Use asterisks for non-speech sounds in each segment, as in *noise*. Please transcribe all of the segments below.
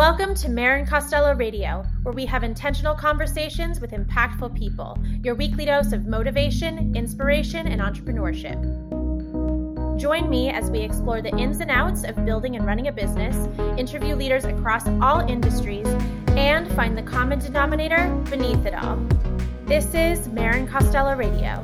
Welcome to Marrin Costello Radio, where we have intentional conversations with impactful people. Your weekly dose of motivation, inspiration, and entrepreneurship. Join me as we explore the ins and outs of building and running a business, interview leaders across all industries, and find the common denominator beneath it all. This is Marrin Costello Radio.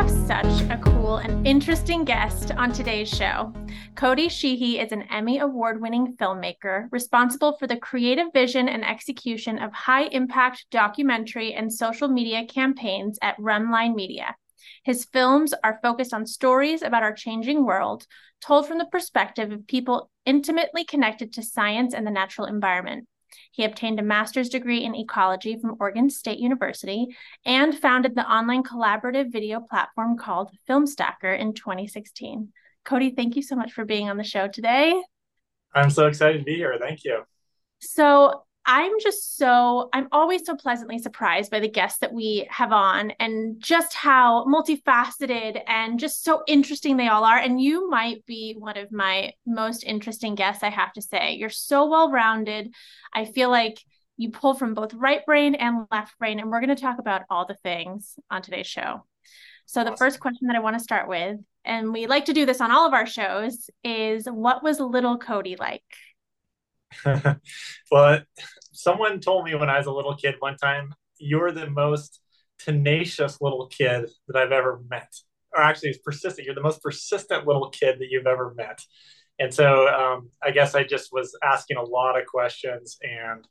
Have such a cool and interesting guest on today's show. Cody Sheehy is an Emmy Award winning filmmaker responsible for the creative vision and execution of high impact documentary and social media campaigns at Rhumbline Media. His films are focused on stories about our changing world, told from the perspective of people intimately connected to science and the natural environment. He obtained a master's degree in ecology from Oregon State University and founded the online collaborative video platform called Filmstacker in 2016. Cody, thank you so much for being on the show today. I'm so excited to be here. Thank you. So, I'm just so, I'm always so pleasantly surprised by the guests that we have on and just how multifaceted and just so interesting they all are. And you might be one of my most interesting guests, I have to say. You're so well rounded. I feel like you pull from both right brain and left brain. And we're going to talk about all the things on today's show. So, the awesome. first question that I want to start with, and we like to do this on all of our shows, is what was little Cody like? *laughs* well, someone told me when I was a little kid one time, you're the most tenacious little kid that I've ever met. Or actually, it's persistent. You're the most persistent little kid that you've ever met. And so um, I guess I just was asking a lot of questions and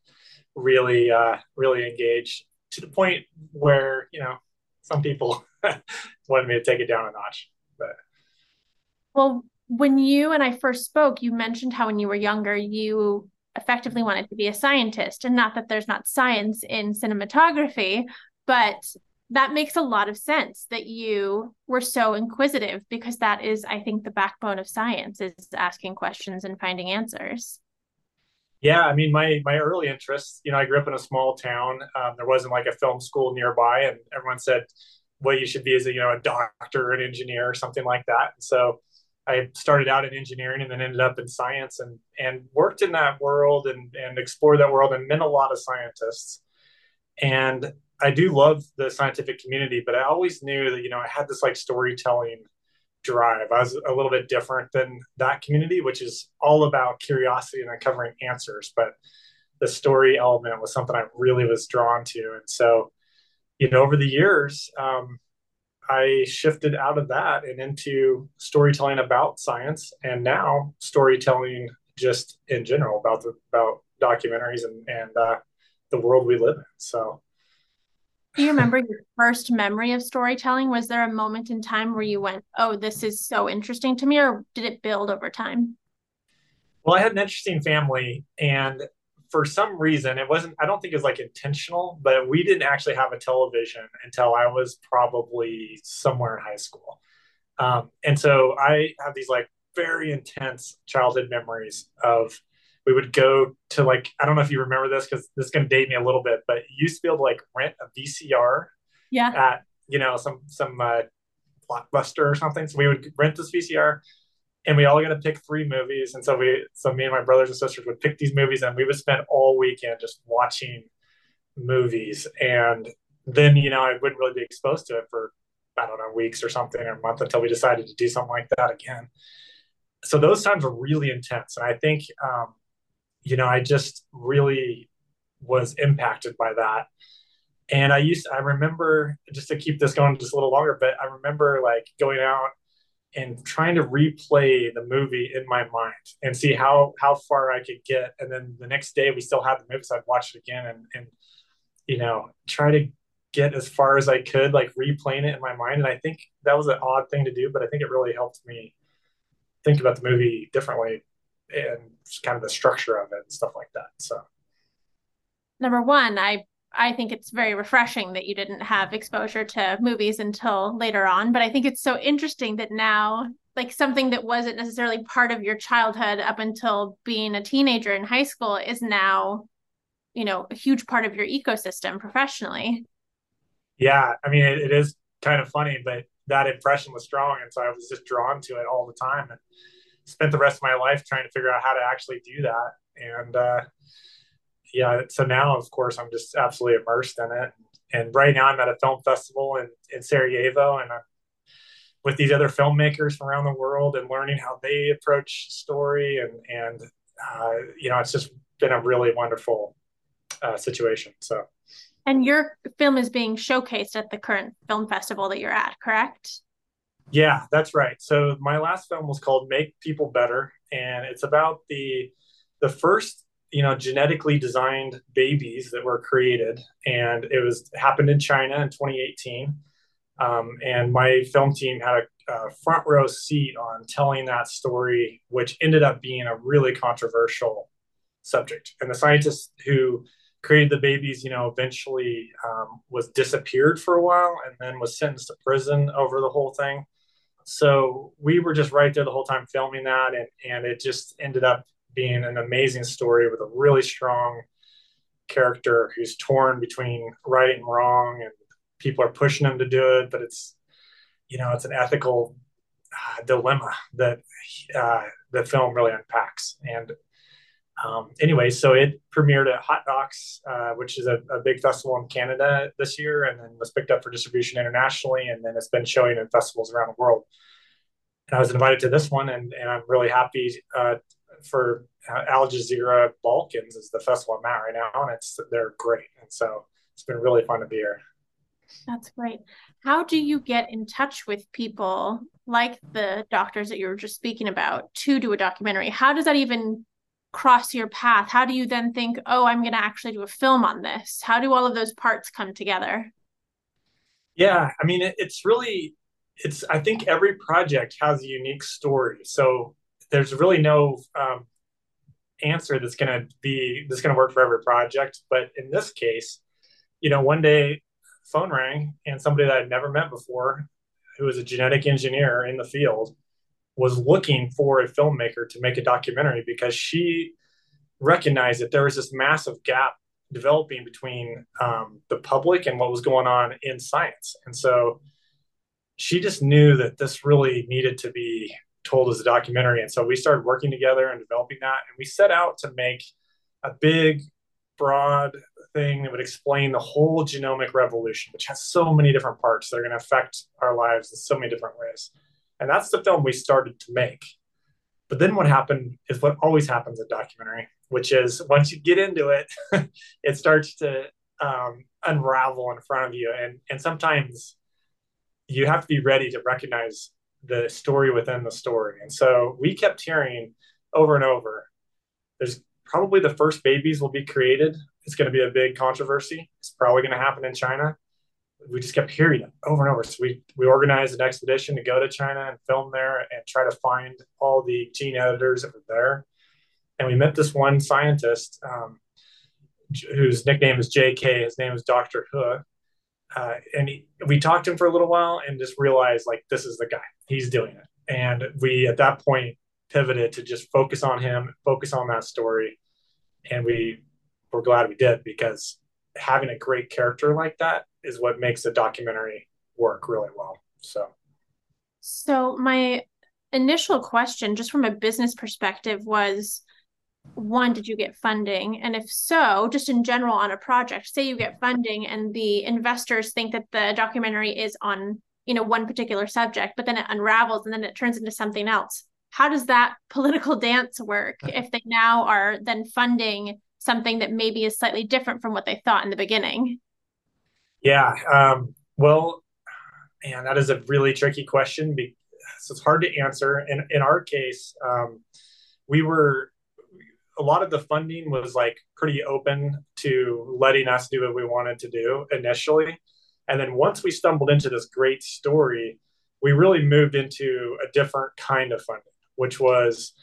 really, uh, really engaged to the point where, you know, some people *laughs* wanted me to take it down a notch. But well, when you and I first spoke, you mentioned how when you were younger, you effectively wanted to be a scientist. And not that there's not science in cinematography, but that makes a lot of sense that you were so inquisitive because that is, I think, the backbone of science is asking questions and finding answers. Yeah, I mean, my my early interests. You know, I grew up in a small town. Um, there wasn't like a film school nearby, and everyone said what you should be is a you know a doctor, an engineer, or something like that. And so I started out in engineering and then ended up in science and and worked in that world and and explored that world and met a lot of scientists. And I do love the scientific community, but I always knew that you know I had this like storytelling drive. I was a little bit different than that community, which is all about curiosity and uncovering answers. But the story element was something I really was drawn to, and so you know over the years. Um, I shifted out of that and into storytelling about science, and now storytelling just in general about the about documentaries and and uh, the world we live in. So, do you remember your first memory of storytelling? Was there a moment in time where you went, "Oh, this is so interesting to me," or did it build over time? Well, I had an interesting family, and for some reason, it wasn't, I don't think it was like intentional, but we didn't actually have a television until I was probably somewhere in high school. Um, and so I have these like very intense childhood memories of we would go to like, I don't know if you remember this because this is going to date me a little bit, but you used to be able to like rent a VCR yeah. at, you know, some, some, uh, blockbuster or something. So we would rent this VCR and we all got to pick three movies. And so we, so me and my brothers and sisters would pick these movies, and we would spend all weekend just watching movies. And then you know I wouldn't really be exposed to it for I don't know weeks or something or a month until we decided to do something like that again. So those times were really intense, and I think um, you know I just really was impacted by that. And I used, I remember just to keep this going just a little longer, but I remember like going out and trying to replay the movie in my mind and see how how far I could get. And then the next day we still had the movie, so I'd watch it again and and you know try to get as far as I could, like replaying it in my mind. And I think that was an odd thing to do, but I think it really helped me think about the movie differently and kind of the structure of it and stuff like that. So number one, I I think it's very refreshing that you didn't have exposure to movies until later on. But I think it's so interesting that now, like something that wasn't necessarily part of your childhood up until being a teenager in high school is now, you know, a huge part of your ecosystem professionally. Yeah. I mean, it, it is kind of funny, but that impression was strong, and so I was just drawn to it all the time, and spent the rest of my life trying to figure out how to actually do that. And uh, yeah, so now of course I'm just absolutely immersed in it. And right now I'm at a film festival in, in Sarajevo, and I'm with these other filmmakers from around the world and learning how they approach story. And and uh, you know it's just been a really wonderful uh, situation so. And your film is being showcased at the current film festival that you're at correct? Yeah that's right. So my last film was called make people better and it's about the the first you know genetically designed babies that were created and it was happened in china in 2018 um, and my film team had a, a, front row seat on telling that story, which ended up being a really controversial subject. And the scientist who created the babies, you know, eventually um, was disappeared for a while and then was sentenced to prison over the whole thing. So we were just right there the whole time filming that, and and it just ended up being an amazing story with a really strong character who's torn between right and wrong and people are pushing him to do it, but it's you know it's an ethical uh, dilemma that uh, the film really unpacks. And um, anyway, so it premiered at Hot Docs, uh, which is a, a, big festival in Canada this year, and then was picked up for distribution internationally, and then it's been showing in festivals around the world. And I was invited to this one, and, and I'm really happy uh, for uh, Al Jazeera Balkans is the festival I'm at right now, and it's they're great, and so it's been really fun to be here. That's great. How do you get in touch with people like the doctors that you were just speaking about to do a documentary? How does that even cross your path? How do you then think, oh, I'm going to actually do a film on this? How do all of those parts come together? Yeah, I mean, it, it's really, it's, I think every project has a unique story. So there's really no um, answer that's going to be, that's going to work for every project. But in this case, you know, one day phone rang and somebody that I'd never met before, who was a genetic engineer in the field, was looking for a filmmaker to make a documentary because she recognized that there was this massive gap developing between um, the public and what was going on in science. And so she just knew that this really needed to be told as a documentary. And so we started working together and developing that. And we set out to make a big, broad thing that would explain the whole genomic revolution, which has so many different parts that are going to affect our lives in so many different ways. And that's the film we started to make. But then what happened is what always happens in documentary, which is once you get into it, *laughs* it starts to um, unravel in front of you. And, and sometimes you have to be ready to recognize the story within the story. And so we kept hearing over and over there's probably the first babies will be created it's going to be a big controversy. It's probably going to happen in China. We just kept hearing it over and over. So we we organized an expedition to go to China and film there and try to find all the gene editors that were there. And we met this one scientist um, whose nickname is J.K. His name is Dr. He. Uh, and he, we talked to him for a little while and just realized like this is the guy. He's doing it. And we at that point pivoted to just focus on him, focus on that story, and we we're glad we did because having a great character like that is what makes a documentary work really well. So, so my initial question, just from a business perspective, was one, did you get funding? And if so, just in general on a project, say you get funding and the investors think that the documentary is on, you know, one particular subject, but then it unravels and then it turns into something else. How does that *laughs* political dance work if they now are then funding something that maybe is slightly different from what they thought in the beginning? Yeah. Um, well, man, that is a really tricky question because it's hard to answer. In, in our case, um, we were, a lot of the funding was like pretty open to letting us do what we wanted to do initially. And then once we stumbled into this great story, we really moved into a different kind of funding, which was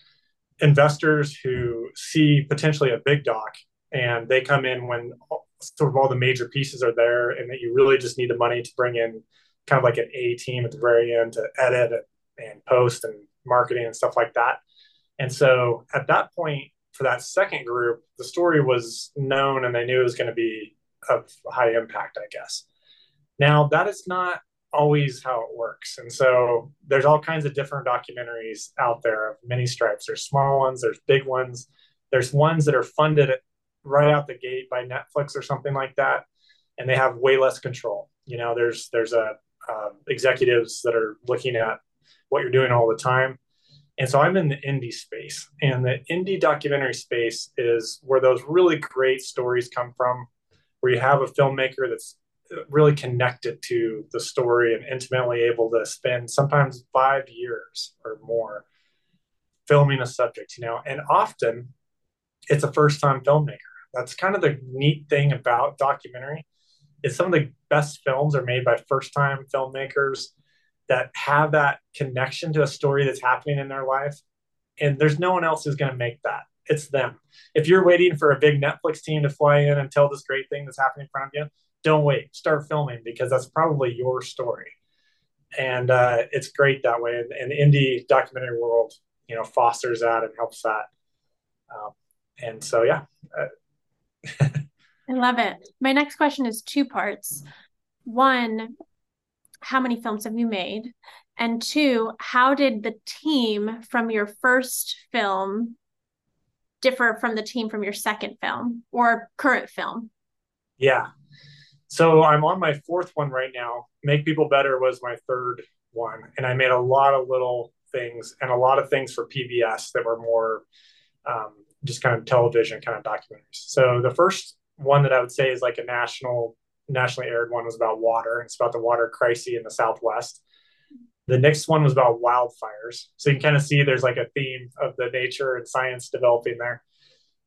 investors who see potentially a big doc and they come in when sort of all the major pieces are there and that you really just need the money to bring in kind of like an A team at the very end to edit and post and marketing and stuff like that. And so at that point, for that second group, the story was known and they knew it was going to be of high impact, I guess. Now, that is not always how it works. And so there's all kinds of different documentaries out there of many stripes. There's small ones, there's big ones, there's ones that are funded right out the gate by Netflix or something like that, and they have way less control. You know, there's there's a uh, executives that are looking at what you're doing all the time. And so I'm in the indie space, and the indie documentary space is where those really great stories come from, where you have a filmmaker that's really connected to the story and intimately able to spend sometimes five years or more filming a subject, you know, and often it's a first time filmmaker. That's kind of the neat thing about documentary is some of the best films are made by first time filmmakers that have that connection to a story that's happening in their life. And there's no one else who's going to make that. It's them. If you're waiting for a big Netflix team to fly in and tell this great thing that's happening in front of you, don't wait. Start filming because that's probably your story. And uh, it's great that way. And, and indie documentary world, you know, fosters that and helps that. Um, and so, yeah. *laughs* I love it. My next question is two parts. One, how many films have you made? And two, how did the team from your first film differ from the team from your second film or current film? Yeah. So I'm on my fourth one right now. Make People Better was my third one. And I made a lot of little things and a lot of things for PBS that were more um, just kind of television kind of documentaries. So the first one that I would say is like a national, nationally aired one was about water. It's about the water crisis in the Southwest. The next one was about wildfires. So you can kind of see there's like a theme of the nature and science developing there.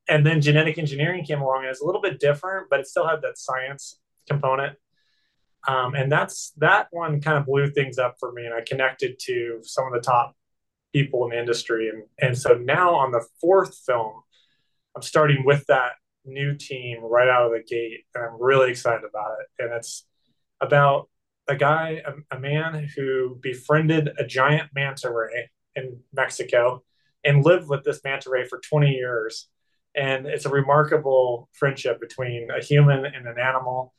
And then genetic engineering came along and it's a little bit different, but it still had that science component. Um, and that's that one kind of blew things up for me. And I connected to some of the top people in the industry. And, and so now on the fourth film, I'm starting with that new team right out of the gate, and I'm really excited about it. And it's about a guy, a, a man who befriended a giant manta ray in Mexico and lived with this manta ray for 20 years. And it's a remarkable friendship between a human and an animal.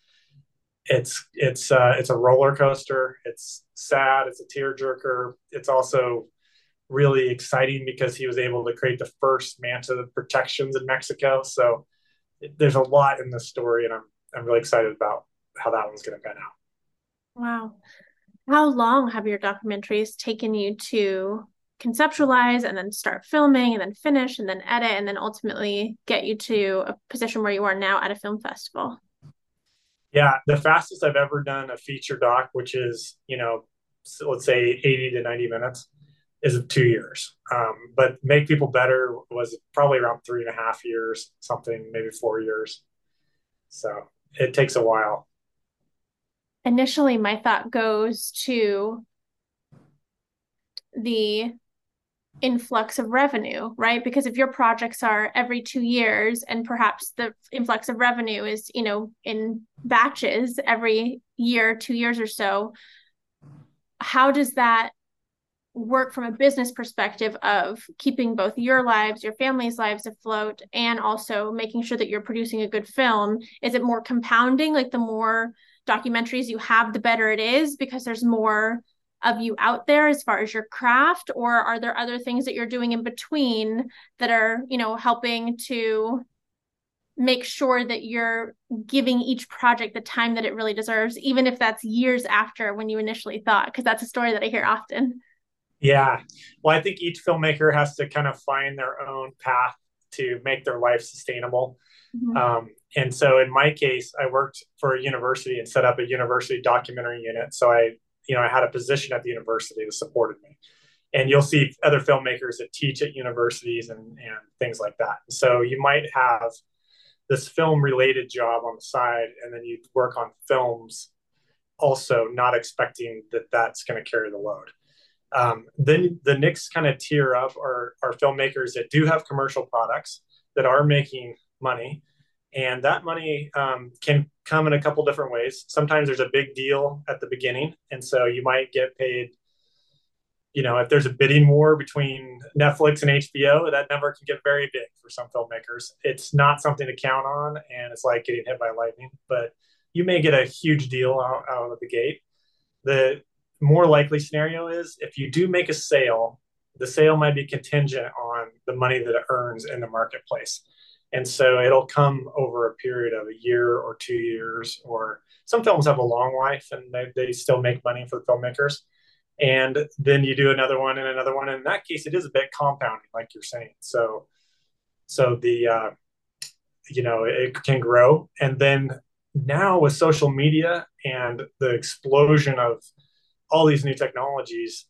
It's it's uh, it's a roller coaster. It's sad. It's a tearjerker. It's also really exciting because he was able to create the first manta protections in Mexico. So there's a lot in this story, and I'm I'm really excited about how that one's going to pan out. Wow, how long have your documentaries taken you to conceptualize and then start filming and then finish and then edit and then ultimately get you to a position where you are now at a film festival? Yeah, the fastest I've ever done a feature doc, which is, you know, let's say 80 to 90 minutes, is two years. Um, but Make People Better was probably around three and a half years, something, maybe four years. So it takes a while. Initially, my thought goes to the influx of revenue, right? Because if your projects are every two years and perhaps the influx of revenue is, you know, in batches every year, two years or so, how does that work from a business perspective of keeping both your lives, your family's lives afloat, and also making sure that you're producing a good film? Is it more compounding? Like the more documentaries you have, the better it is because there's more of you out there as far as your craft or are there other things that you're doing in between that are you know helping to make sure that you're giving each project the time that it really deserves even if that's years after when you initially thought? Because that's a story that i hear often. Yeah. Well i think each filmmaker has to kind of find their own path to make their life sustainable. Mm-hmm. um, and so in my case i worked for a university and set up a university documentary unit. So i you know, I had a position at the university that supported me. And you'll see other filmmakers that teach at universities and, and things like that. So you might have this film related job on the side, and then you work on films also, not expecting that that's going to carry the load. Um, then the next kind of tier up are, are filmmakers that do have commercial products that are making money and that money um, can come in a couple different ways. Sometimes there's a big deal at the beginning and so you might get paid you know if there's a bidding war between netflix and hbo that number can get very big for some filmmakers. It's not something to count on and it's like getting hit by lightning but you may get a huge deal out, out of the gate. The more likely scenario is if you do make a sale, the sale might be contingent on the money that it earns in the marketplace. And so it'll come over a period of a year or two years, or some films have a long life and they, they still make money for filmmakers. And then you do another one and another one. And in that case, it is a bit compounding, like you're saying. So, so the, uh, you know, it can grow. And then now with social media and the explosion of all these new technologies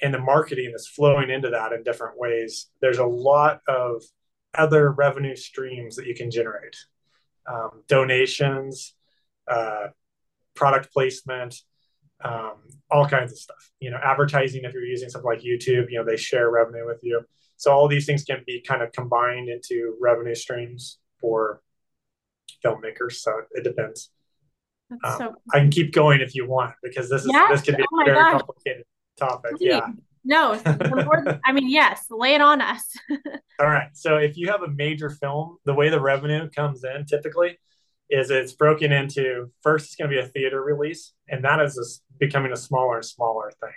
and the marketing that's flowing into that in different ways, there's a lot of other revenue streams that you can generate um, donations, uh, product placement, um, all kinds of stuff. You know, advertising, if you're using something like YouTube, you know, they share revenue with you. So all these things can be kind of combined into revenue streams for filmmakers. So it depends. Um, so, I can keep going if you want because this is yes? this could be oh a very gosh. complicated topic. Please. Yeah. No, I mean, yes, lay it on us. *laughs* All right. So if you have a major film, the way the revenue comes in typically is it's broken into first it's going to be a theater release, and that is becoming a smaller and smaller thing.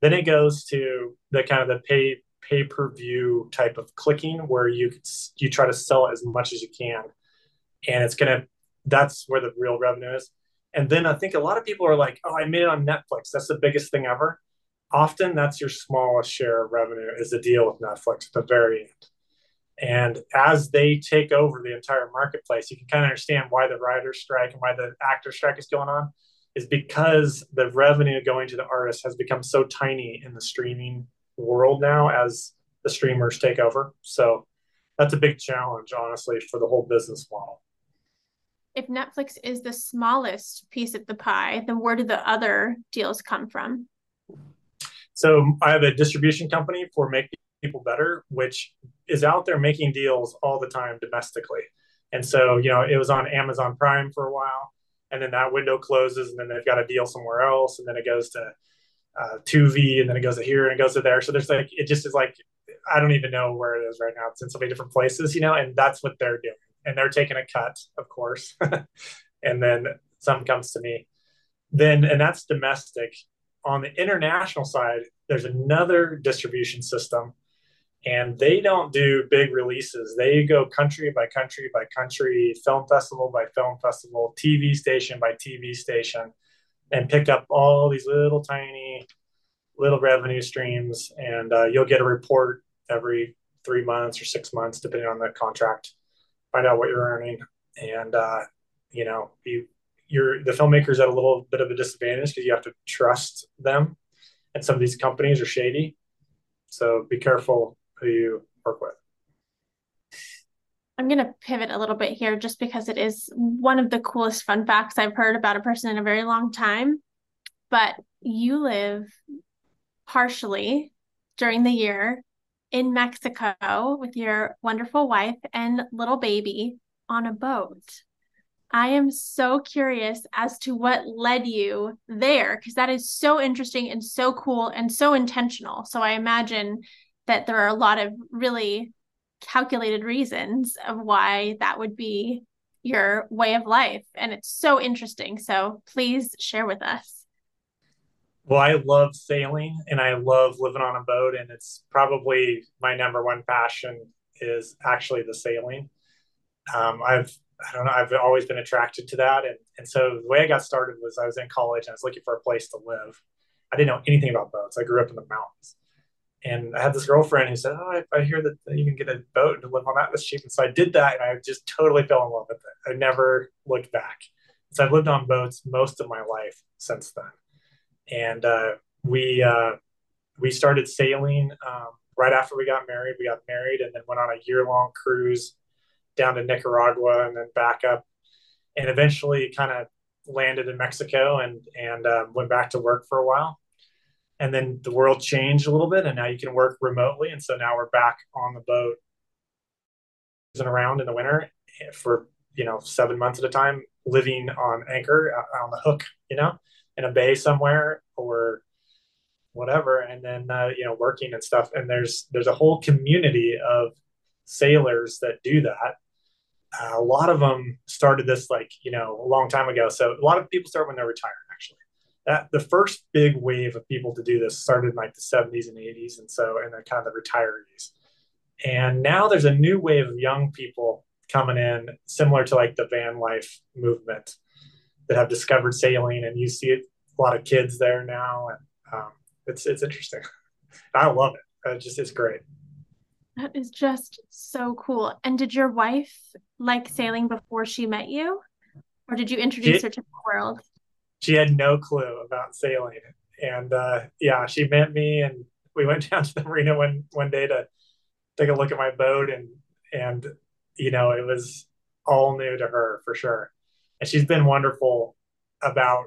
Then it goes to the kind of the pay pay per view type of clicking where you you try to sell it as much as you can, and it's gonna that's where the real revenue is. And then I think a lot of people are like, oh, I made it on Netflix. That's the biggest thing ever. Often that's your smallest share of revenue is the deal with Netflix at the very end. And as they take over the entire marketplace, you can kind of understand why the writer's strike and why the actor strike is going on, is because the revenue going to the artist has become so tiny in the streaming world now as the streamers take over. So that's a big challenge, honestly, for the whole business model. If Netflix is the smallest piece of the pie, then where do the other deals come from? So I have a distribution company for Make People Better, which is out there making deals all the time domestically. And so, you know, it was on Amazon Prime for a while, and then that window closes, and then they've got a deal somewhere else, and then it goes to uh, Tubi, and then it goes to here and it goes to there. So there's like, it just is like, I don't even know where it is right now. It's in so many different places, you know, and that's what they're doing. And they're taking a cut, of course. *laughs* and then some comes to me. Then, and that's domestic. On the international side, there's another distribution system and they don't do big releases. They go country by country by country, film festival by film festival, TV station by TV station, and pick up all these little tiny little revenue streams. And uh, you'll get a report every three months or six months, depending on the contract. Find out what you're earning, and uh, you know you you're the filmmaker's at a little bit of a disadvantage because you have to trust them, and some of these companies are shady. So be careful who you work with? I'm going to pivot a little bit here just because it is one of the coolest fun facts I've heard about a person in a very long time. But you live partially during the year in Mexico with your wonderful wife and little baby on a boat. I am so curious as to what led you there because that is so interesting and so cool and so intentional. So I imagine that there are a lot of really calculated reasons of why that would be your way of life. And it's so interesting. So please share with us. Well, I love sailing and I love living on a boat. And it's probably my number one passion is actually the sailing. Um, I've, I don't know, I've always been attracted to that. And, and so the way I got started was I was in college and I was looking for a place to live. I didn't know anything about boats. I grew up in the mountains and I had this girlfriend who said, "Oh, I, I, hear that you can get a boat and live on that that's cheap." And so I did that, and I just totally fell in love with it. I never looked back. So I've lived on boats most of my life since then, and uh, we uh, we started sailing um, right after we got married. We got married, and then went on a year long cruise down to Nicaragua, and then back up, and eventually kind of landed in Mexico, and and uh, went back to work for a while. And then the world changed a little bit and now you can work remotely. And so now we're back on the boat. And around in the winter for you know seven months at a time living on anchor uh, on the hook you know in a bay somewhere or whatever. And then uh, you know working and stuff. And there's there's a whole community of sailors that do that uh, a lot of them started this like you know a long time ago so a lot of people start when they're retired actually that the first big wave of people to do this started in like the 70s and 80s, and so and then kind of the retirees. And now there's a new wave of young people coming in, similar to like the van life movement, that have discovered sailing, and you see it, a lot of kids there now, and um, it's it's interesting. *laughs* I love it. It just it's great. That is just so cool. And did your wife like sailing before she met you? Or did you introduce she, her to the world? She had no clue about sailing. And uh, yeah, she met me and we went *laughs* down to the marina one one day to take a look at my boat and and you know, it was all new to her for sure. And she's been wonderful about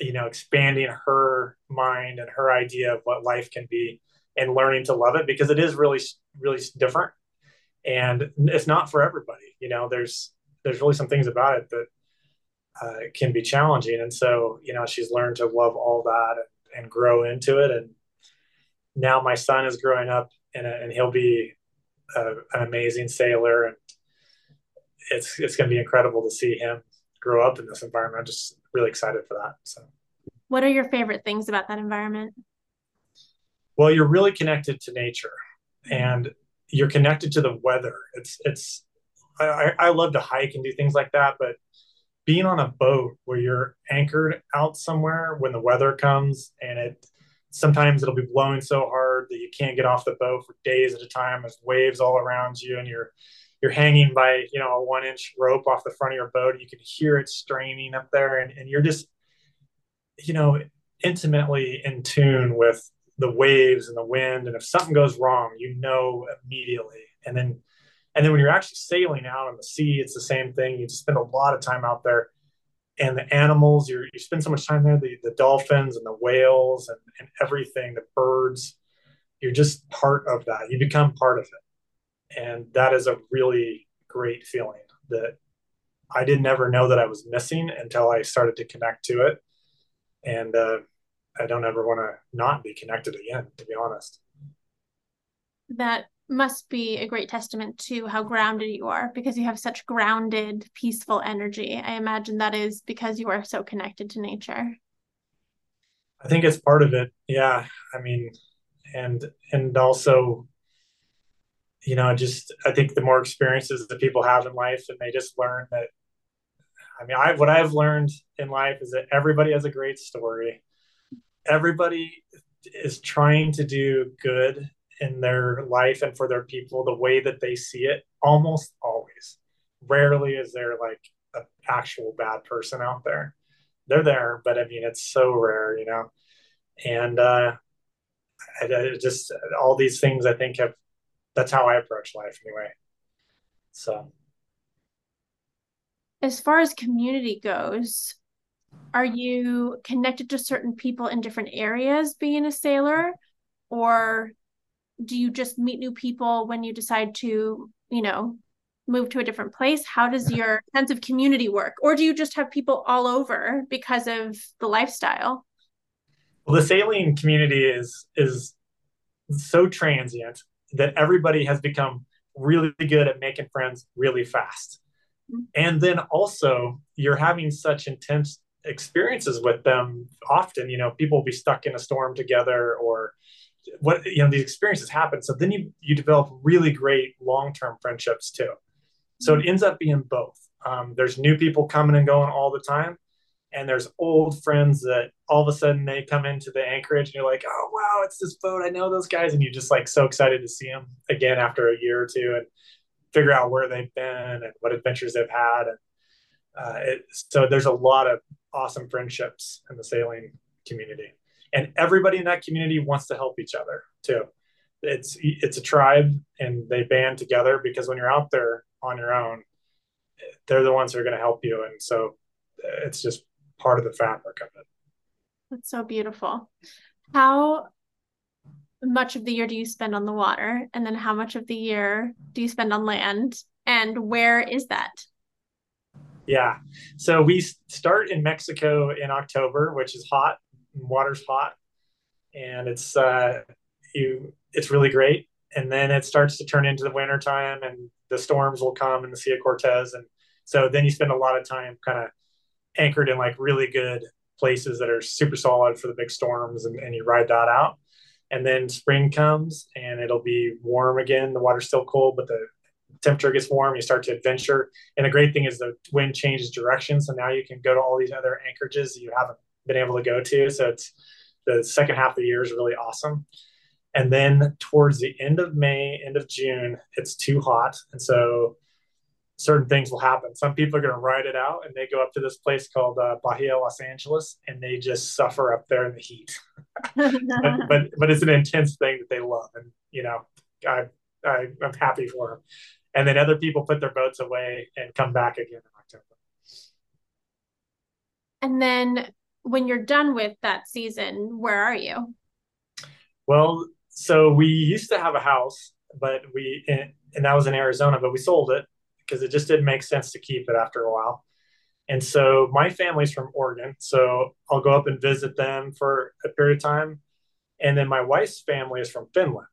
you know expanding her mind and her idea of what life can be and learning to love it because it is really really different. And it's not for everybody you know there's there's really some things about it that uh, can be challenging. And so you know she's learned to love all that and, grow into it. And now my son is growing up and, and he'll be a, an amazing sailor. And it's it's going to be incredible to see him grow up in this environment. I'm just really excited for that so. What are your favorite things about that environment well, you're really connected to nature and you're connected to the weather. It's, it's, I, I love to hike and do things like that, but being on a boat where you're anchored out somewhere when the weather comes and it sometimes it'll be blowing so hard that you can't get off the boat for days at a time there's waves all around you and you're you're hanging by you know a one inch rope off the front of your boat you can hear it straining up there and, and you're just you know intimately in tune with the waves and the wind and if something goes wrong you know immediately. And then and then when you're actually sailing out on the sea it's the same thing. You spend a lot of time out there and the animals you you spend so much time there the, the dolphins and the whales and, and everything the birds you're just part of that. You become part of it. And that is a really great feeling that i didn't ever know that i was missing until i started to connect to it. And uh, I don't ever want to not be connected again, to be honest. That must be a great testament to how grounded you are because you have such grounded, peaceful energy. I imagine that is because you are so connected to nature. I think it's part of it. Yeah. I mean, and and also you know just i think the more experiences that people have in life and they just learn that i mean i what i've learned in life is that everybody has a great story everybody is trying to do good in their life and for their people the way that they see it almost always. Rarely is there like an actual bad person out there. They're there but i mean it's so rare you know? And uh I, I just all these things i think have that's how i approach life anyway. So. As far as community goes are you connected to certain people in different areas being a sailor? Or do you just meet new people when you decide to you know move to a different place? How does *laughs* your sense of community work? Or do you just have people all over because of the lifestyle? Well the sailing community is is so transient that everybody has become really good at making friends really fast. Mm-hmm. and then also you're having such intense experiences with them often you know people will be stuck in a storm together or what you know these experiences happen. So then you you develop really great long-term friendships too. So it ends up being both. Um, there's new people coming and going all the time and there's old friends that all of a sudden they come into the anchorage and you're like oh wow it's this boat. I know those guys. And you're just like so excited to see them again after a year or two and figure out where they've been and what adventures they've had. And uh, it, so there's a lot of awesome friendships in the sailing community. And everybody in that community wants to help each other too. It's it's a tribe and they band together because when you're out there on your own they're the ones who are going to help you. And so uh, it's just part of the fabric of it. That's so beautiful. How much of the year do you spend on the water? And then how much of the year do you spend on land? And where is that yeah. So we start in Mexico in October, which is hot. Water's hot, and it's uh, you. It's really great. And then it starts to turn into the winter time, and the storms will come in the Sea of Cortez, and so then you spend a lot of time kind of anchored in like really good places that are super solid for the big storms, and, and you ride that out. And then spring comes and it'll be warm again. The water's still cold, but the temperature gets warm. You start to adventure. And the great thing is the wind changes direction. So now you can go to all these other anchorages you haven't been able to go to. So it's the second half of the year is really awesome. And then towards the end of May, end of June, it's too hot. And so certain things will happen. Some people are going to ride it out and they go up to this place called uh, Bahia Los Angeles and they just suffer up there in the heat. *laughs* but, *laughs* but, but it's an intense thing that they love, and you know, I, I I'm happy for them. And then other people put their boats away and come back again in October. And then when you're done with that season, where are you? Well, so we used to have a house, but we and that was in Arizona, but we sold it because it just didn't make sense to keep it after a while. And so my family's from Oregon, so I'll go up and visit them for a period of time. And then my wife's family is from Finland.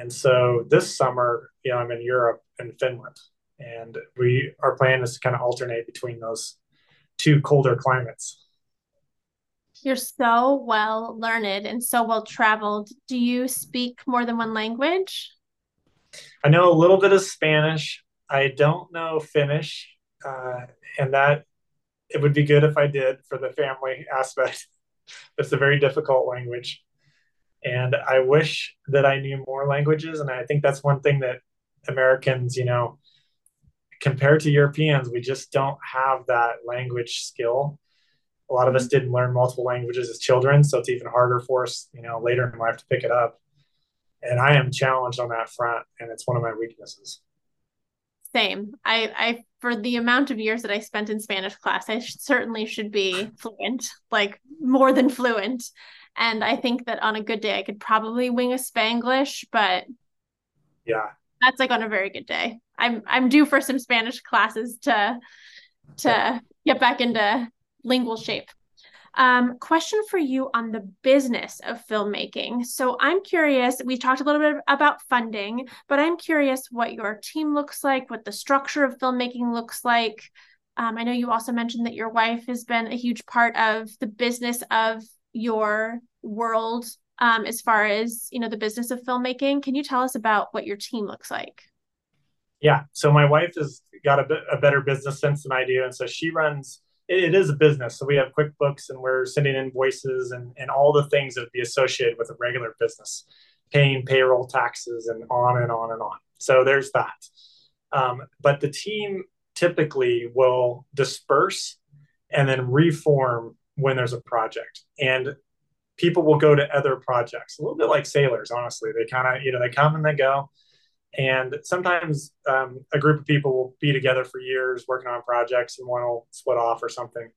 And so this summer, you know, I'm in Europe and Finland. And we our plan is to kind of alternate between those two colder climates. You're so well learned and so well traveled. Do you speak more than one language? I know a little bit of Spanish. I don't know Finnish, uh, and that it would be good if I did for the family *laughs* aspect. it's a very difficult language, and I wish that I knew more languages. And I think that's one thing that Americans, you know, compared to Europeans, we just don't have that language skill. A lot of us mm-hmm. didn't learn multiple languages as children, so it's even harder for us, you know, later in life to pick it up. And I am challenged on that front, and it's one of my weaknesses. Same. I, I, for the amount of years that I spent in Spanish class, I sh- certainly should be fluent, like more than fluent. And I think that on a good day, I could probably wing a Spanglish, but yeah, that's like on a very good day. I'm, I'm due for some Spanish classes to, to yeah. get back into lingual shape. Um, question for you on the business of filmmaking. So I'm curious, we talked a little bit about funding, but I'm curious what your team looks like, what the structure of filmmaking looks like. Um, I know you also mentioned that your wife has been a huge part of the business of your world um, as far as you know the business of filmmaking. Can you tell us about what your team looks like? Yeah, so my wife has got a, bit, a better business sense than I do, and so she runs it is a business. So we have QuickBooks and we're sending invoices and, and all the things that would be associated with a regular business, paying payroll taxes and on and on and on. So there's that. Um, but the team typically will disperse and then reform when there's a project. And people will go to other projects, a little bit like sailors, honestly. They kind of, you know, they come and they go. And sometimes um, a group of people will be together for years working on projects and one will split off or something.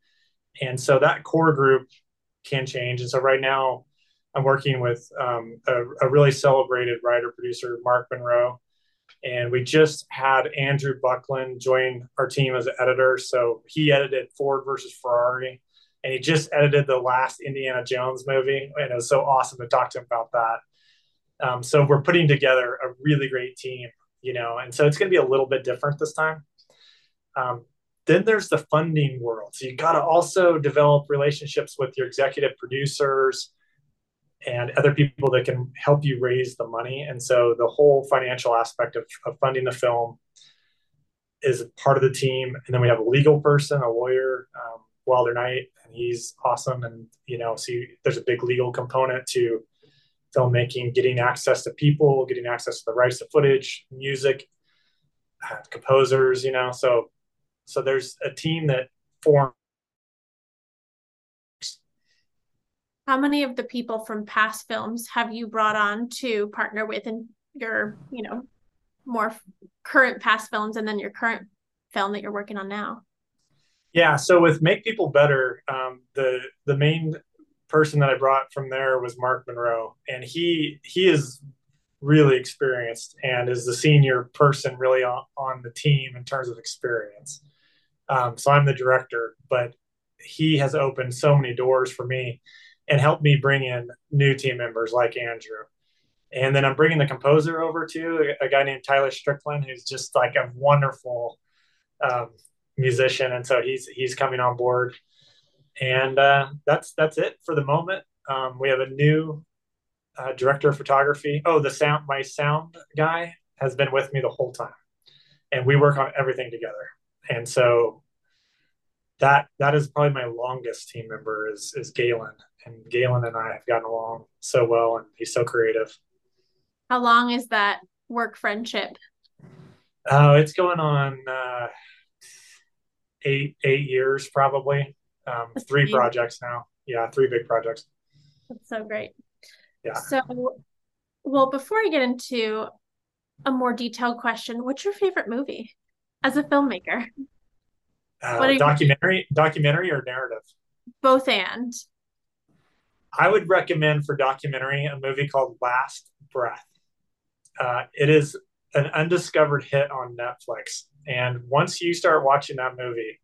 And so that core group can change. And so right now, I'm working with um, a, a, really celebrated writer producer, Mark Monroe. And we just had Andrew Buckland join our team as an editor. So he edited Ford versus Ferrari, and he just edited the last Indiana Jones movie. And it was so awesome to talk to him about that. Um, so we're putting together a really great team, you know, and so it's going to be a little bit different this time. Um, then there's the funding world. So you got to also develop relationships with your executive producers and other people that can help you raise the money. And so the whole financial aspect of, of funding the film is part of the team. And then we have a legal person, a lawyer, um, Wilder Knight, and he's awesome. And, you know, you, there's a big legal component to filmmaking, getting access to people, getting access to the rights to footage, music, uh, composers, you know. So so there's a team that forms. How many of the people from past films have you brought on to partner with in your, you know, more current past films and then your current film that you're working on now? Yeah, so with Make People Better, um, the the main person that I brought from there was Mark Monroe, and he he is really experienced and is the senior person really on, on the team in terms of experience. Um, so I'm the director, but he has opened so many doors for me and helped me bring in new team members like Andrew. And then I'm bringing the composer over to a, guy named Tyler Strickland, who's just like a wonderful um, musician, and so he's he's coming on board and uh, that's that's it for the moment. Um, we have a new uh, director of photography. Oh, the sound my sound guy has been with me the whole time, and we work on everything together. And so that that is probably my longest team member is is Galen, and Galen and I have gotten along so well, and he's so creative. How long is that work friendship? Oh, it's going on uh, eight eight years probably. Um, three projects now. Yeah, three big projects. That's so great. Yeah. So, well, before I get into a more detailed question, what's your favorite movie as a filmmaker? Uh, documentary, documentary or narrative? Both and. I would recommend for documentary a movie called Last Breath. Uh, it is an undiscovered hit on Netflix, and once you start watching that movie,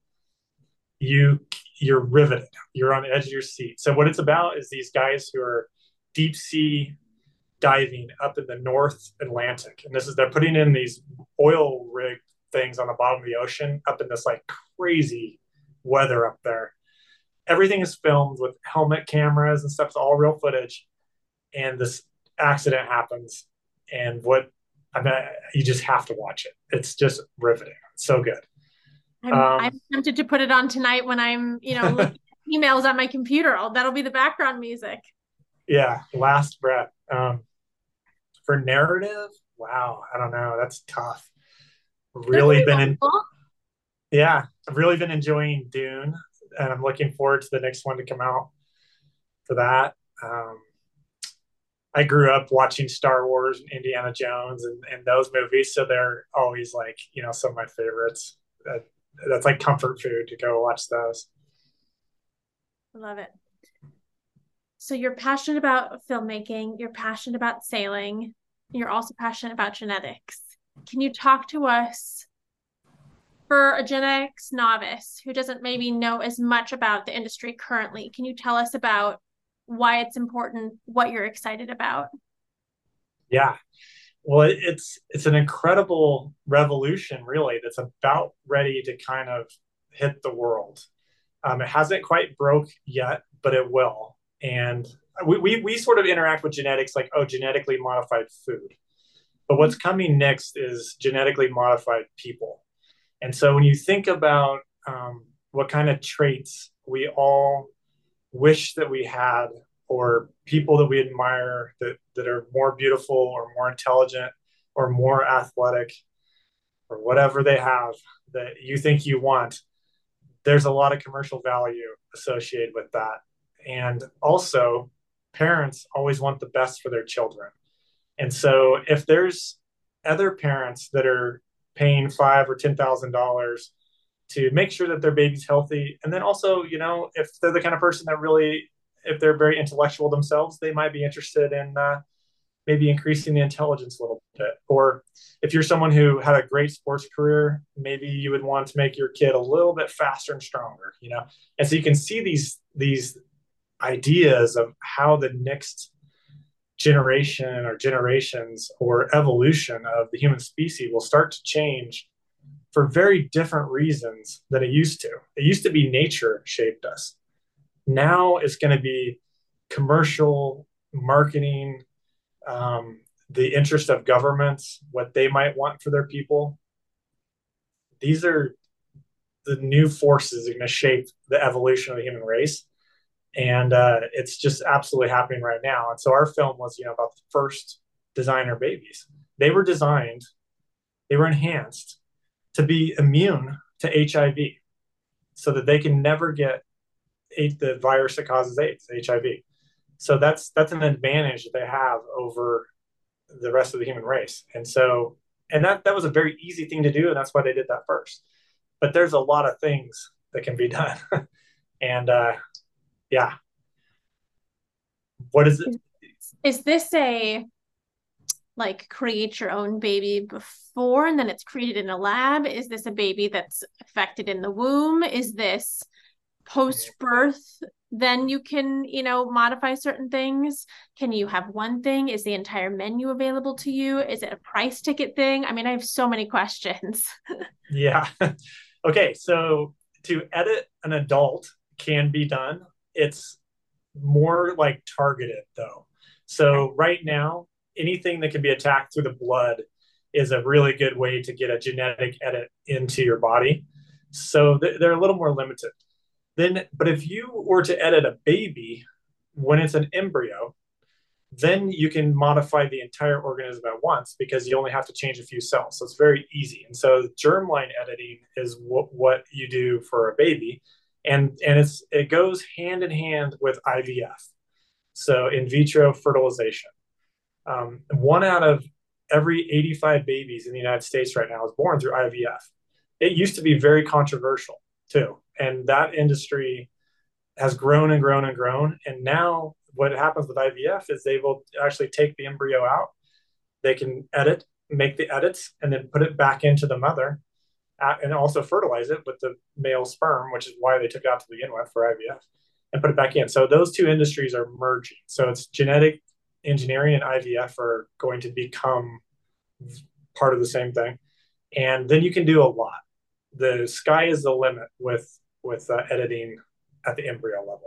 you you're riveted. You're on the edge of your seat. So what it's about is these guys who are deep sea diving up in the North Atlantic, and this is they're putting in these oil rig things on the bottom of the ocean up in this like crazy weather up there. Everything is filmed with helmet cameras and stuff. It's all real footage, and this accident happens. And what I mean, you just have to watch it. It's just riveting. It's so good. I'm, um, I'm, tempted to put it on tonight when I'm, you know, *laughs* emails on my computer. I'll, that'll be the background music. Yeah, last breath. Um, for narrative, wow, I don't know. That's tough. Really been in. Yeah, I've really been enjoying Dune, and I'm looking forward to the next one to come out for that. Um, I grew up watching Star Wars and Indiana Jones and, and those movies, so they're always like you know some of my favorites. That, that's like comfort food to go watch those. I love it. So you're passionate about filmmaking, you're passionate about sailing, you're also passionate about genetics. Can you talk to us for a genetics novice who doesn't maybe know as much about the industry currently? Can you tell us about why it's important, what you're excited about? Yeah. Well, it's it's an incredible revolution, really, that's about ready to kind of hit the world. Um, it hasn't quite broke yet, but it will. And we, we, we sort of interact with genetics like, oh, genetically modified food. But what's coming next is genetically modified people. And so when you think about um, what kind of traits we all wish that we had or people that we admire that, that are more beautiful or more intelligent or more athletic or whatever they have that you think you want there's a lot of commercial value associated with that. And also parents always want the best for their children. And so if there's other parents that are paying five or ten thousand dollars to make sure that their baby's healthy. And then also you know if they're the kind of person that really if they're very intellectual themselves they might be interested in uh, maybe increasing the intelligence a little bit. Or if you're someone who had a great sports career maybe you would want to make your kid a little bit faster and stronger you know? And so you can see these these ideas of how the next generation or generations or evolution of the human species will start to change for very different reasons than it used to. It used to be nature shaped us. Now it's going to be commercial marketing, um, the interest of governments, what they might want for their people. These are the new forces that are going to shape the evolution of the human race and uh, it's just absolutely happening right now. And so our film was, you know, about the first designer babies. They were designed, they were enhanced to be immune to HIV, so that they can never get the virus that causes AIDS, HIV. So that's that's an advantage that they have over the rest of the human race. And so, and that that was a very easy thing to do, and that's why they did that first. But there's a lot of things that can be *laughs* done, and uh, yeah what is it is this a like create your own baby before and then it's created in a lab. Is this a baby that's affected in the womb? Is this post birth then you can you know modify certain things. Can you have one thing? Is the entire menu available to you? Is it a price ticket thing? I mean i have so many questions. *laughs* Yeah. *laughs* Okay so to edit an adult can be done. It's more like targeted though. So right now, anything that can be attacked through the blood is a really good way to get a genetic edit into your body. So they're a little more limited. Then, but if you were to edit a baby when it's an embryo, then you can modify the entire organism at once because you only have to change a few cells. So it's very easy. And so germline editing is what, what you do for a baby. And, and it's, it goes hand in hand with IVF. So in vitro fertilization. Um, one out of every 85 babies in the United States right now is born through IVF. It used to be very controversial too. And that industry has grown and grown and grown. And now what happens with IVF is they will actually take the embryo out. They can edit, make the edits, and then put it back into the mother and also fertilize it with the male sperm, which is why they took out to begin with for IVF and put it back in. So those two industries are merging. So it's genetic engineering and IVF are going to become part of the same thing. And then you can do a lot. The sky is the limit with with uh, editing at the embryo level.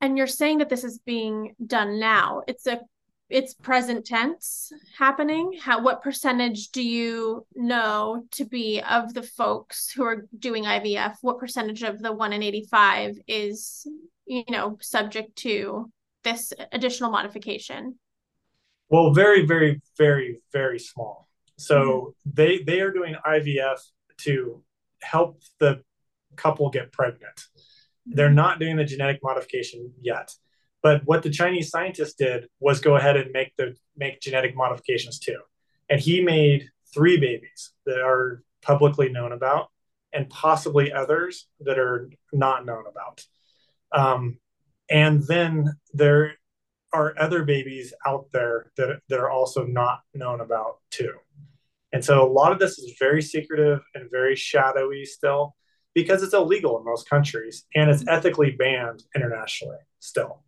And you're saying that this is being done now. It's a it's present tense happening. How what percentage do you know to be of the folks who are doing IVF? What percentage of the 1 in 85 is, you know, subject to this additional modification? Well, very very very very small. So mm-hmm. they they are doing IVF to help the couple get pregnant. They're mm-hmm. not doing the genetic modification yet. But what the Chinese scientist did was go ahead and make the make genetic modifications too. And he made three babies that are publicly known about and possibly others that are not known about. Um, and then there are other babies out there that, that are also not known about too. And so a lot of this is very secretive and very shadowy still because it's illegal in most countries and it's ethically banned internationally still.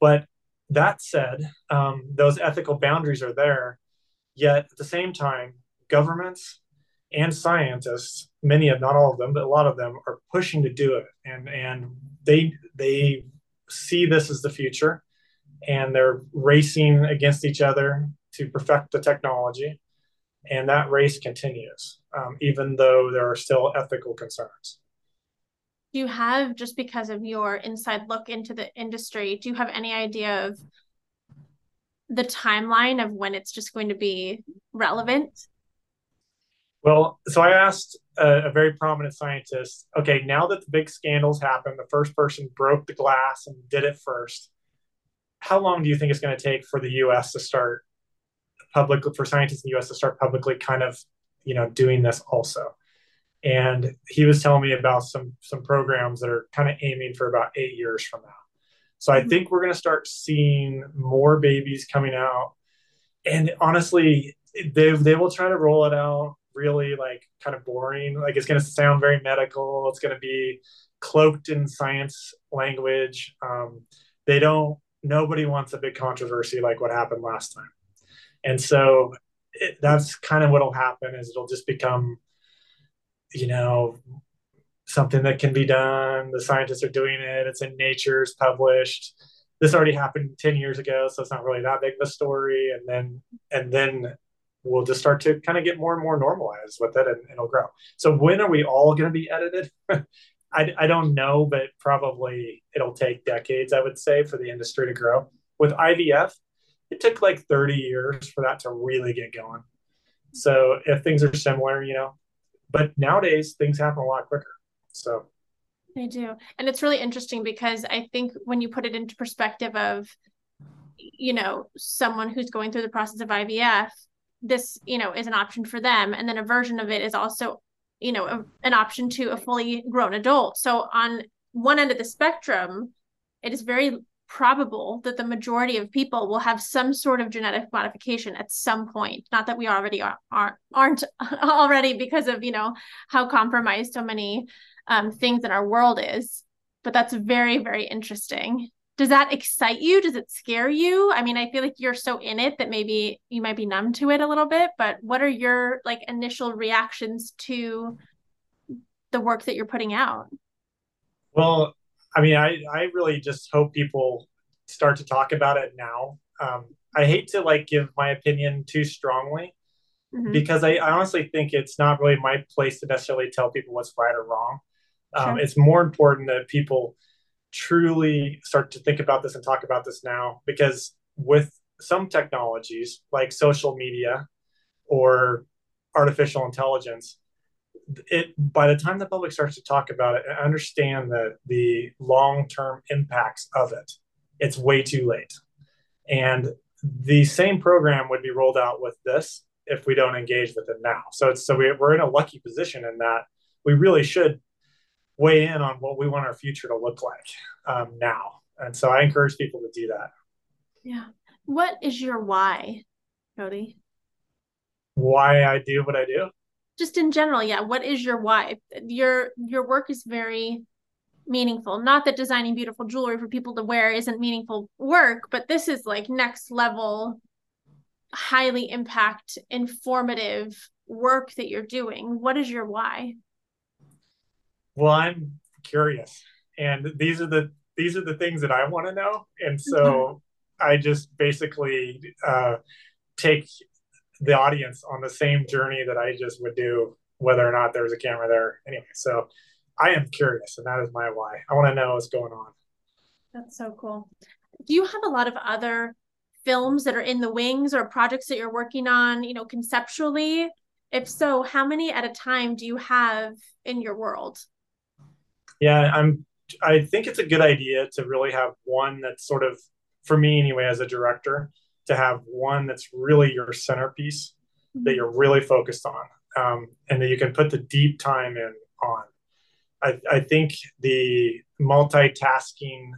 But that said, um, those ethical boundaries are there. Yet at the same time, governments and scientists, many of not all of them, but a lot of them are pushing to do it, and and they they see this as the future, and they're racing against each other to perfect the technology and that race continues, um, even though there are still ethical concerns. Do you have, just because of your inside look into the industry, do you have any idea of the timeline of when it's just going to be relevant? Well, so I asked a, a, very prominent scientist, okay, now that the big scandals happened, the first person broke the glass and did it first, how long do you think it's going to take for the US to start public for scientists in the US to start publicly kind of, you know, doing this also. And he was telling me about some some programs that are kind of aiming for about eight years from now. So I mm-hmm. think we're going to start seeing more babies coming out. And honestly, they they will try to roll it out really like kind of boring. Like it's going to sound very medical. It's going to be cloaked in science language. Um, they don't. Nobody wants a big controversy like what happened last time. And so it, that's kind of what'll happen is it'll just become, you know, something that can be done. The scientists are doing it. It's in Nature, it's published. This already happened 10 years ago, so it's not really that big of a story. And then and then we'll just start to kind of get more and more normalized with it and, and it'll grow. So when are we all going to be edited? *laughs* I, I don't know, but probably it'll take decades, I would say, for the industry to grow. With IVF, it took like 30 years for that to really get going. So if things are similar, you know, but nowadays things happen a lot quicker. So they do. And it's really interesting because I think when you put it into perspective of, you know, someone who's going through the process of IVF, this, you know, is an option for them. And then a version of it is also, you know, a, an option to a fully grown adult. So on one end of the spectrum, it is very probable that the majority of people will have some sort of genetic modification at some point not that we already are, are aren't *laughs* already because of you know how compromised so many um, things in our world is but that's very very interesting does that excite you does it scare you i mean i feel like you're so in it that maybe you might be numb to it a little bit but what are your like initial reactions to the work that you're putting out? Well, I mean, I, I really just hope people start to talk about it now. Um, I hate to like give my opinion too strongly mm-hmm. because I, I, honestly think it's not really my place to necessarily tell people what's right or wrong. Um, It's more important that people truly start to think about this and talk about this now because with some technologies like social media or artificial intelligence it by the time the public starts to talk about it and understand the the long-term impacts of it it's way too late. And the same program would be rolled out with this if we don't engage with it now. So it's so we, we're in a lucky position in that we really should weigh in on what we want our future to look like um, now. And so i encourage people to do that. Yeah. What is your why cody? Why i do what i do? Just in general yeah. What is your why? Your your work is very meaningful. Not that designing beautiful jewelry for people to wear isn't meaningful work but this is like next level highly impact informative work that you're doing. What is your why well i'm curious and these are the these are the things that i want to know and so mm-hmm. i just basically uh, take the audience on the same journey that I just would do, whether or not there's a camera there. Anyway, so I am curious, and that is my why. I want to know what's going on. That's so cool. Do you have a lot of other films that are in the wings or projects that you're working on, you know, conceptually? If so, how many at a time do you have in your world? Yeah, I'm I think it's a good idea to really have one that's sort of for me anyway as a director to have one that's really your centerpiece mm-hmm. that you're really focused on um, and that you can put the deep time in on. I, I think the multitasking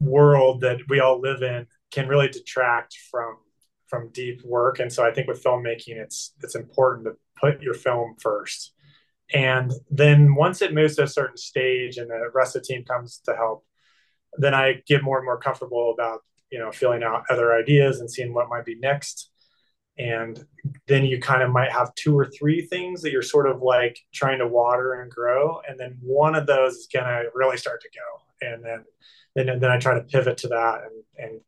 world that we all live in can really detract from from deep work and so i think with filmmaking it's it's important to put your film first and then once it moves to a certain stage and the rest of the team comes to help then i get more and more comfortable about you know filling out other ideas and seeing what might be next. And then you kind of might have two or three things that you're sort of like trying to water and grow. And then one of those is going to really start to go. And then then, then i try to pivot to that and and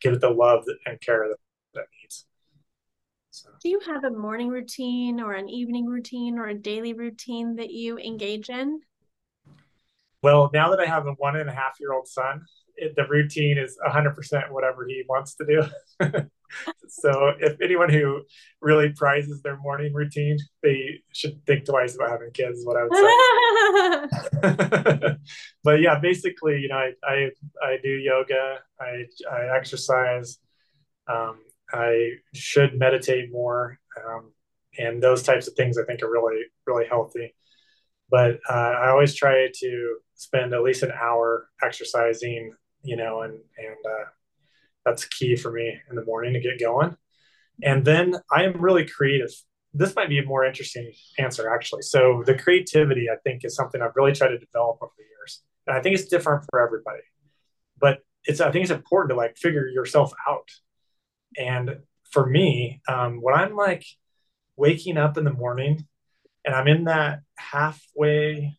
give it the love and care that so. do you have a morning routine or an evening routine or a daily routine that you engage in well now that i have a one and a half year old son it, the routine is 100% whatever he wants to do. *laughs* so if anyone who really prizes their morning routine, they should think twice about having kids is what I would say. *laughs* *laughs* but yeah, basically, you know, I, I, I do yoga, I, I exercise, um, I should meditate more. Um, and those types of things I think are really, really healthy. But uh, I always try to spend at least an hour exercising you know, and and uh, that's key for me in the morning to get going. And then I am really creative. This might be a more interesting answer, actually. So the creativity, I think, is something I've really tried to develop over the years, and I think it's different for everybody. But it's I think it's important to like figure yourself out. And for me, um, when I'm like waking up in the morning and I'm in that halfway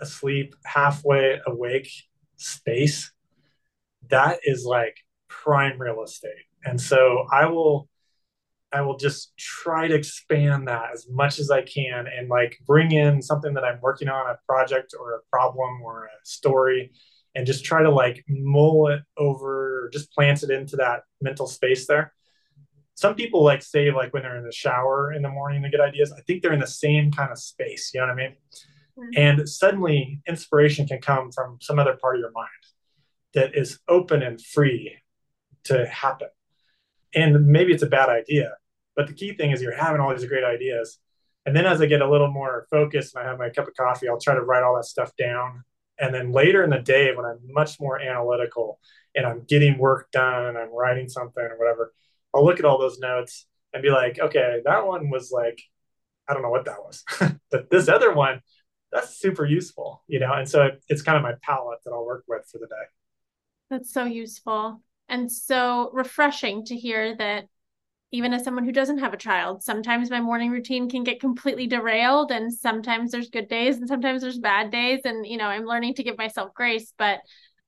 asleep, halfway awake space, that is like prime real estate. And so I will I will just try to expand that as much as I can and like bring in something that I'm working on, a project or a problem or a story, and just try to like mull it over, just plant it into that mental space there. Some people like say like when they're in the shower in the morning to get ideas. I think they're in the same kind of space. You know what I mean? Mm-hmm. And suddenly inspiration can come from some other part of your mind that is open and free to happen. And maybe it's a bad idea, but the key thing is you're having all these great ideas. And then as I get a little more focused and I have my cup of coffee, I'll try to write all that stuff down. And then later in the day, when I'm much more analytical and I'm getting work done and I'm writing something or whatever, I'll look at all those notes and be like, okay, that one was like, I don't know what that was. *laughs* but this other one, that's super useful, you know? And so it's kind of my palette that I'll work with for the day. That's so useful and so refreshing to hear that even as someone who doesn't have a child, sometimes my morning routine can get completely derailed and sometimes there's good days and sometimes there's bad days and you know, I'm learning to give myself grace, but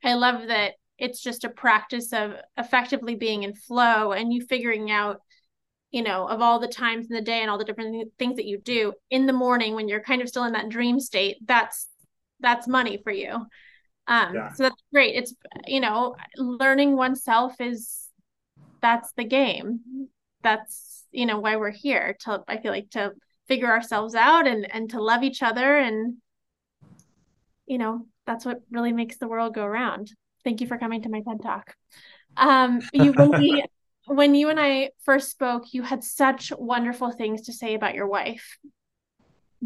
I love that it's just a practice of effectively being in flow and you figuring out you know of all the times in the day and all the different things that you do in the morning when you're kind of still in that dream state that's that's money for you. Um yeah. so that's great. It's you know learning oneself is that's the game that's you know why we're here to i feel like to figure ourselves out and and to love each other and you know that's what really makes the world go around thank you for coming to my ted talk. Um you when we *laughs* when you and i first spoke you had such wonderful things to say about your wife.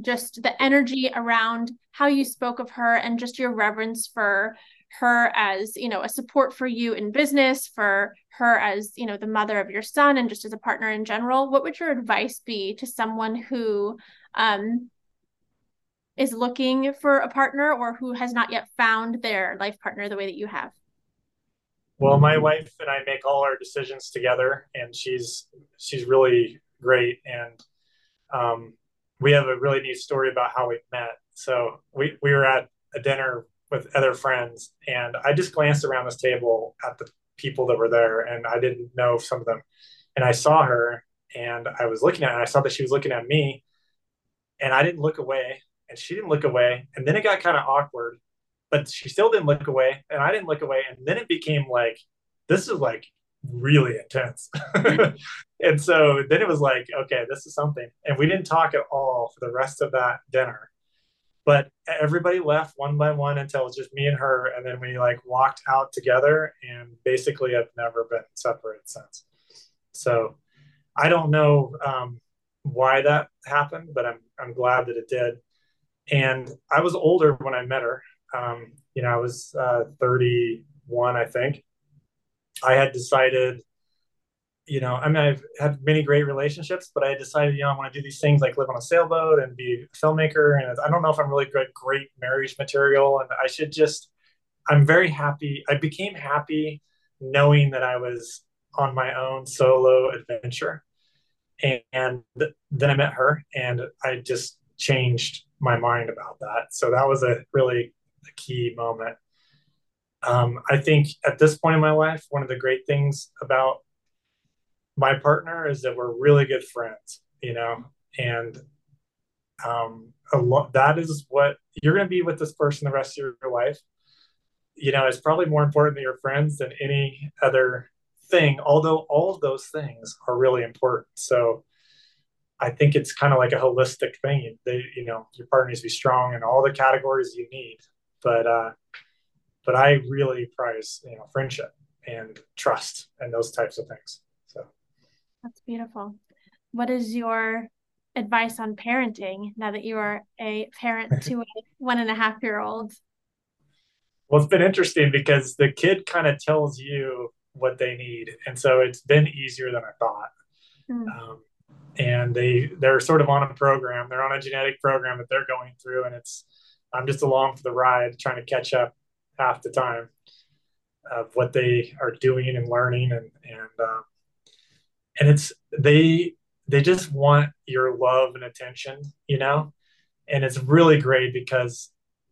Just the energy around how you spoke of her and just your reverence for her as you know a support for you in business for her as you know the mother of your son and just as a partner in general what would your advice be to someone who um is looking for a partner or who has not yet found their life partner the way that you have well my wife and i make all our decisions together and she's she's really great and um we have a really neat story about how we met. So we, we were at a dinner with other friends, and I just glanced around this table at the people that were there, and I didn't know some of them. And I saw her, and I was looking at her, and I saw that she was looking at me, and I didn't look away, and she didn't look away. And then it got kind of awkward, but she still didn't look away, and I didn't look away. And then it became like, this is like really intense. *laughs* and so then it was like, okay, this is something. And we didn't talk at all for the rest of that dinner. But everybody left one by one until it was just me and her. And then we like walked out together and basically have never been separated since. So I don't know um, why that happened, but I'm, I'm glad that it did. And I was older when I met her. Um, you know, I was uh, 31, I think. I had decided, you know, I mean, I've had many great relationships, but I decided, you know, I want to do these things like live on a sailboat and be a filmmaker. And I don't know if I'm really good, great marriage material. And I should just, I'm very happy. I became happy knowing that I was on my own solo adventure. And, and then I met her and I just changed my mind about that. So that was a really a key moment. Um, I think at this point in my life, one of the great things about my partner is that we're really good friends, you know, and um, a lot that is what you're going to be with this person the rest of your life. You know, it's probably more important than your friends than any other thing, although all of those things are really important. So I think it's kind of like a holistic thing. They, you know, your partner needs to be strong in all the categories you need, but, uh, but I really prize you know friendship and trust and those types of things. That's beautiful. What is your advice on parenting now that you are a parent to a *laughs* one and a half year old? Well, it's been interesting because the kid kind of tells you what they need, and so it's been easier than I thought. Mm. Um, and they they're sort of on a program. They're on a genetic program that they're going through, and it's I'm just along for the ride, trying to catch up half the time of what they are doing and learning and and um, and it's they they just want your love and attention you know? And it's really great because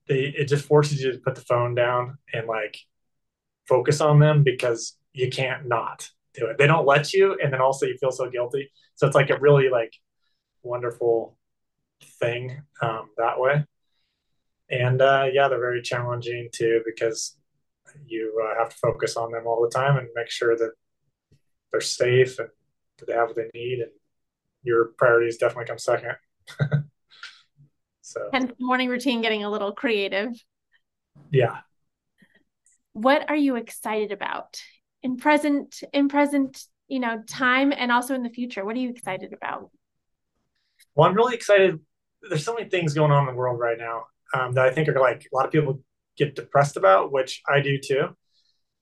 they it just forces you to put the phone down and like focus on them because you can't not do it. They don't let you and then also you feel so guilty. So it's like a really like wonderful thing um, that way. And uh, yeah, they're very challenging too because you uh, have to focus on them all the time and make sure that they're safe and that they have what they need, and your priorities definitely come second. *laughs* so, and morning routine getting a little creative. Yeah. What are you excited about in present in present you know time and also in the future? What are you excited about? Well, I'm really excited. There's so many things going on in the world right now um, that I think are like a lot of people get depressed about, which I do too.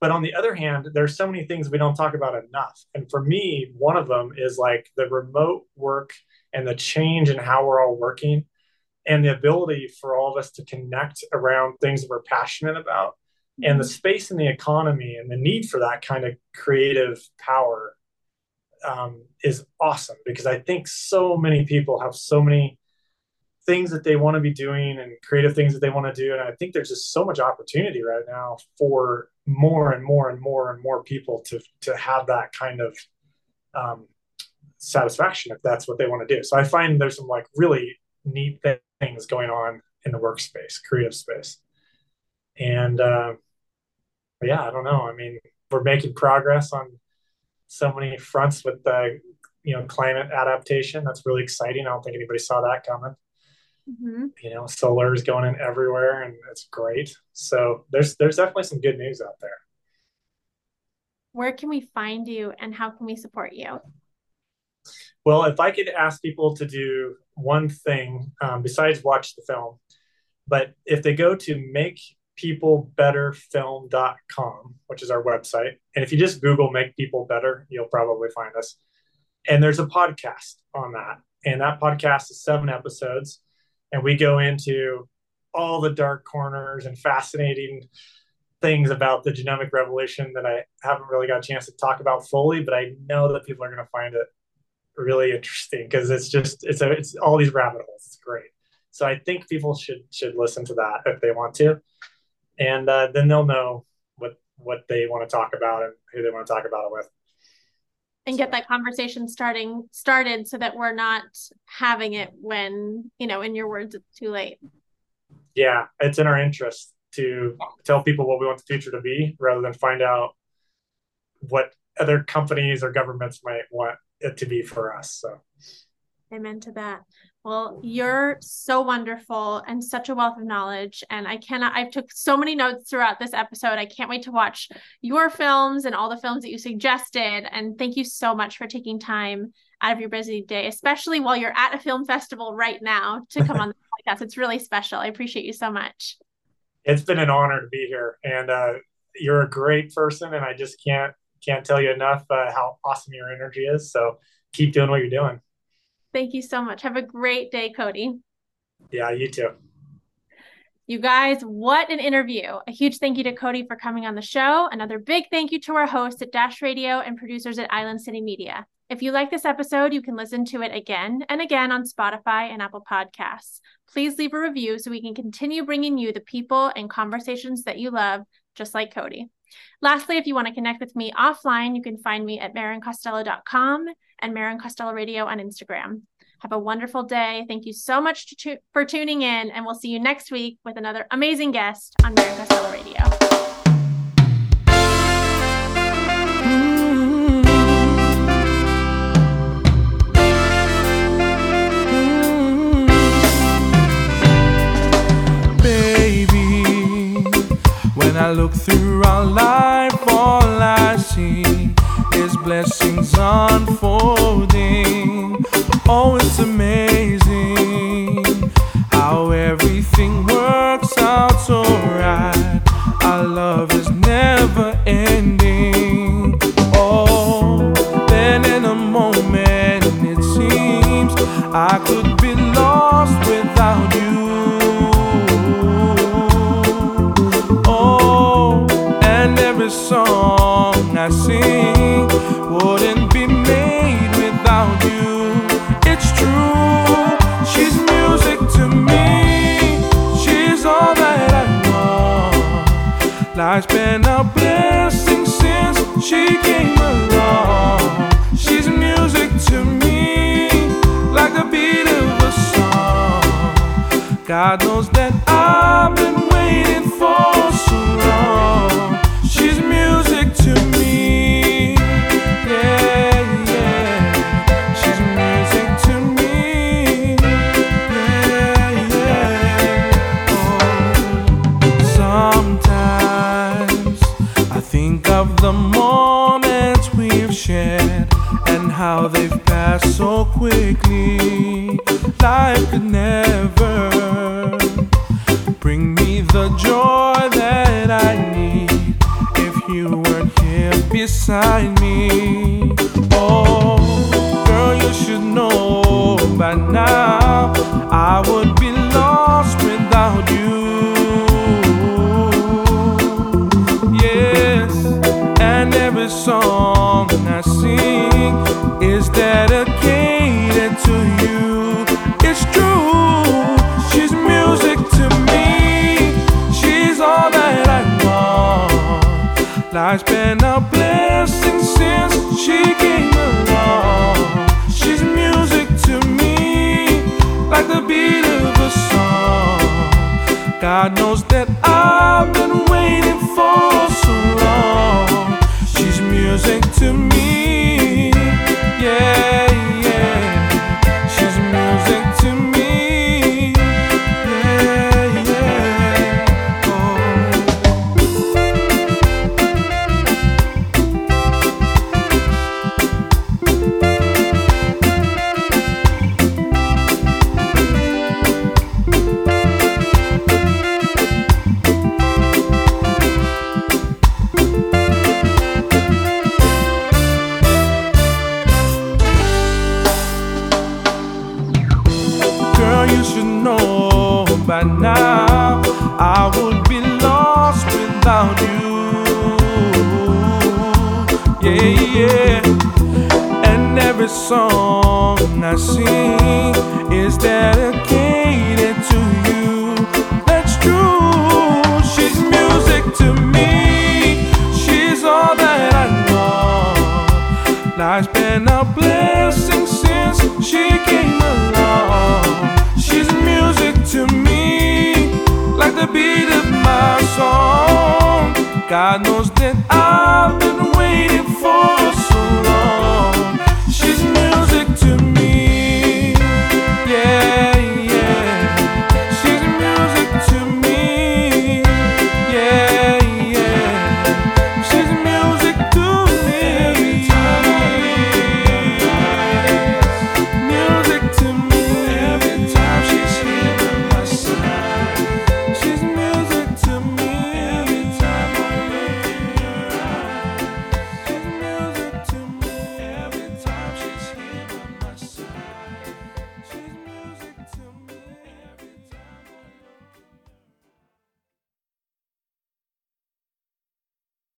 But on the other hand, there's so many things we don't talk about enough. And for me, one of them is like the remote work and the change in how we're all working and the ability for all of us to connect around things that we're passionate about and the space in the economy and the need for that kind of creative power um, is awesome because I think so many people have so many things that they want to be doing and creative things that they want to do. And I think there's just so much opportunity right now for more and more and more and more people to to have that kind of um, satisfaction if that's what they want to do. So I find there's some like really neat things going on in the workspace, creative space. And uh, yeah, I don't know. I mean, we're making progress on so many fronts with the you know climate adaptation. That's really exciting. I don't think anybody saw that coming. Mm-hmm. You know, solar is going in everywhere, and it's great. So there's there's definitely some good news out there. Where can we find you, and how can we support you? Well, if I could ask people to do one thing um, besides watch the film, but if they go to makepeoplebetterfilm.com, which is our website, and if you just Google Make People Better, you'll probably find us. And there's a podcast on that. And that podcast is seven episodes. And we go into all the dark corners and fascinating things about the genomic revolution that I haven't really got a chance to talk about fully, but I know that people are going to find it really interesting because it's just it's a it's all these rabbit holes. It's great. So I think people should should listen to that if they want to, and uh, then they'll know what what they want to talk about and who they want to talk about it with. And get that conversation starting started so that we're not having it when you know, in your words, it's too late. Yeah, it's in our interest to tell people what we want the future to be rather than find out what other companies or governments might want it to be for us. So, amen to that. Well, you're so wonderful and such a wealth of knowledge. And I cannot, I've took so many notes throughout this episode. I can't wait to watch your films and all the films that you suggested. And thank you so much for taking time out of your busy day, especially while you're at a film festival right now to come on *laughs* the podcast. It's really special. I appreciate you so much. It's been an honor to be here. And uh, you're a great person. And I just can't can't tell you enough uh, how awesome your energy is. So keep doing what you're doing. Thank you so much. Have a great day, Cody. Yeah, you too. You guys, what an interview. A huge thank you to Cody for coming on the show. Another big thank you to our hosts at Dash Radio and producers at Island City Media. If you like this episode, you can listen to it again and again on Spotify and Apple Podcasts. Please leave a review so we can continue bringing you the people and conversations that you love, just like Cody. Lastly, if you want to connect with me offline, you can find me at marrincostello.com and Marrin Costello Radio on Instagram. Have a wonderful day. Thank you so much to, for tuning in, and we'll see you next week with another amazing guest on Marrin Costello Radio. I look through our life, all I see is blessings unfolding. Oh, it's amazing how everything works out so right. Our love is never ending. Oh, then in a moment it seems I could Life's been a blessing since she came along. She's music to me, like a beat of a song. God knows that I've been so quickly. Life could never bring me the joy that I need if you weren't here beside me.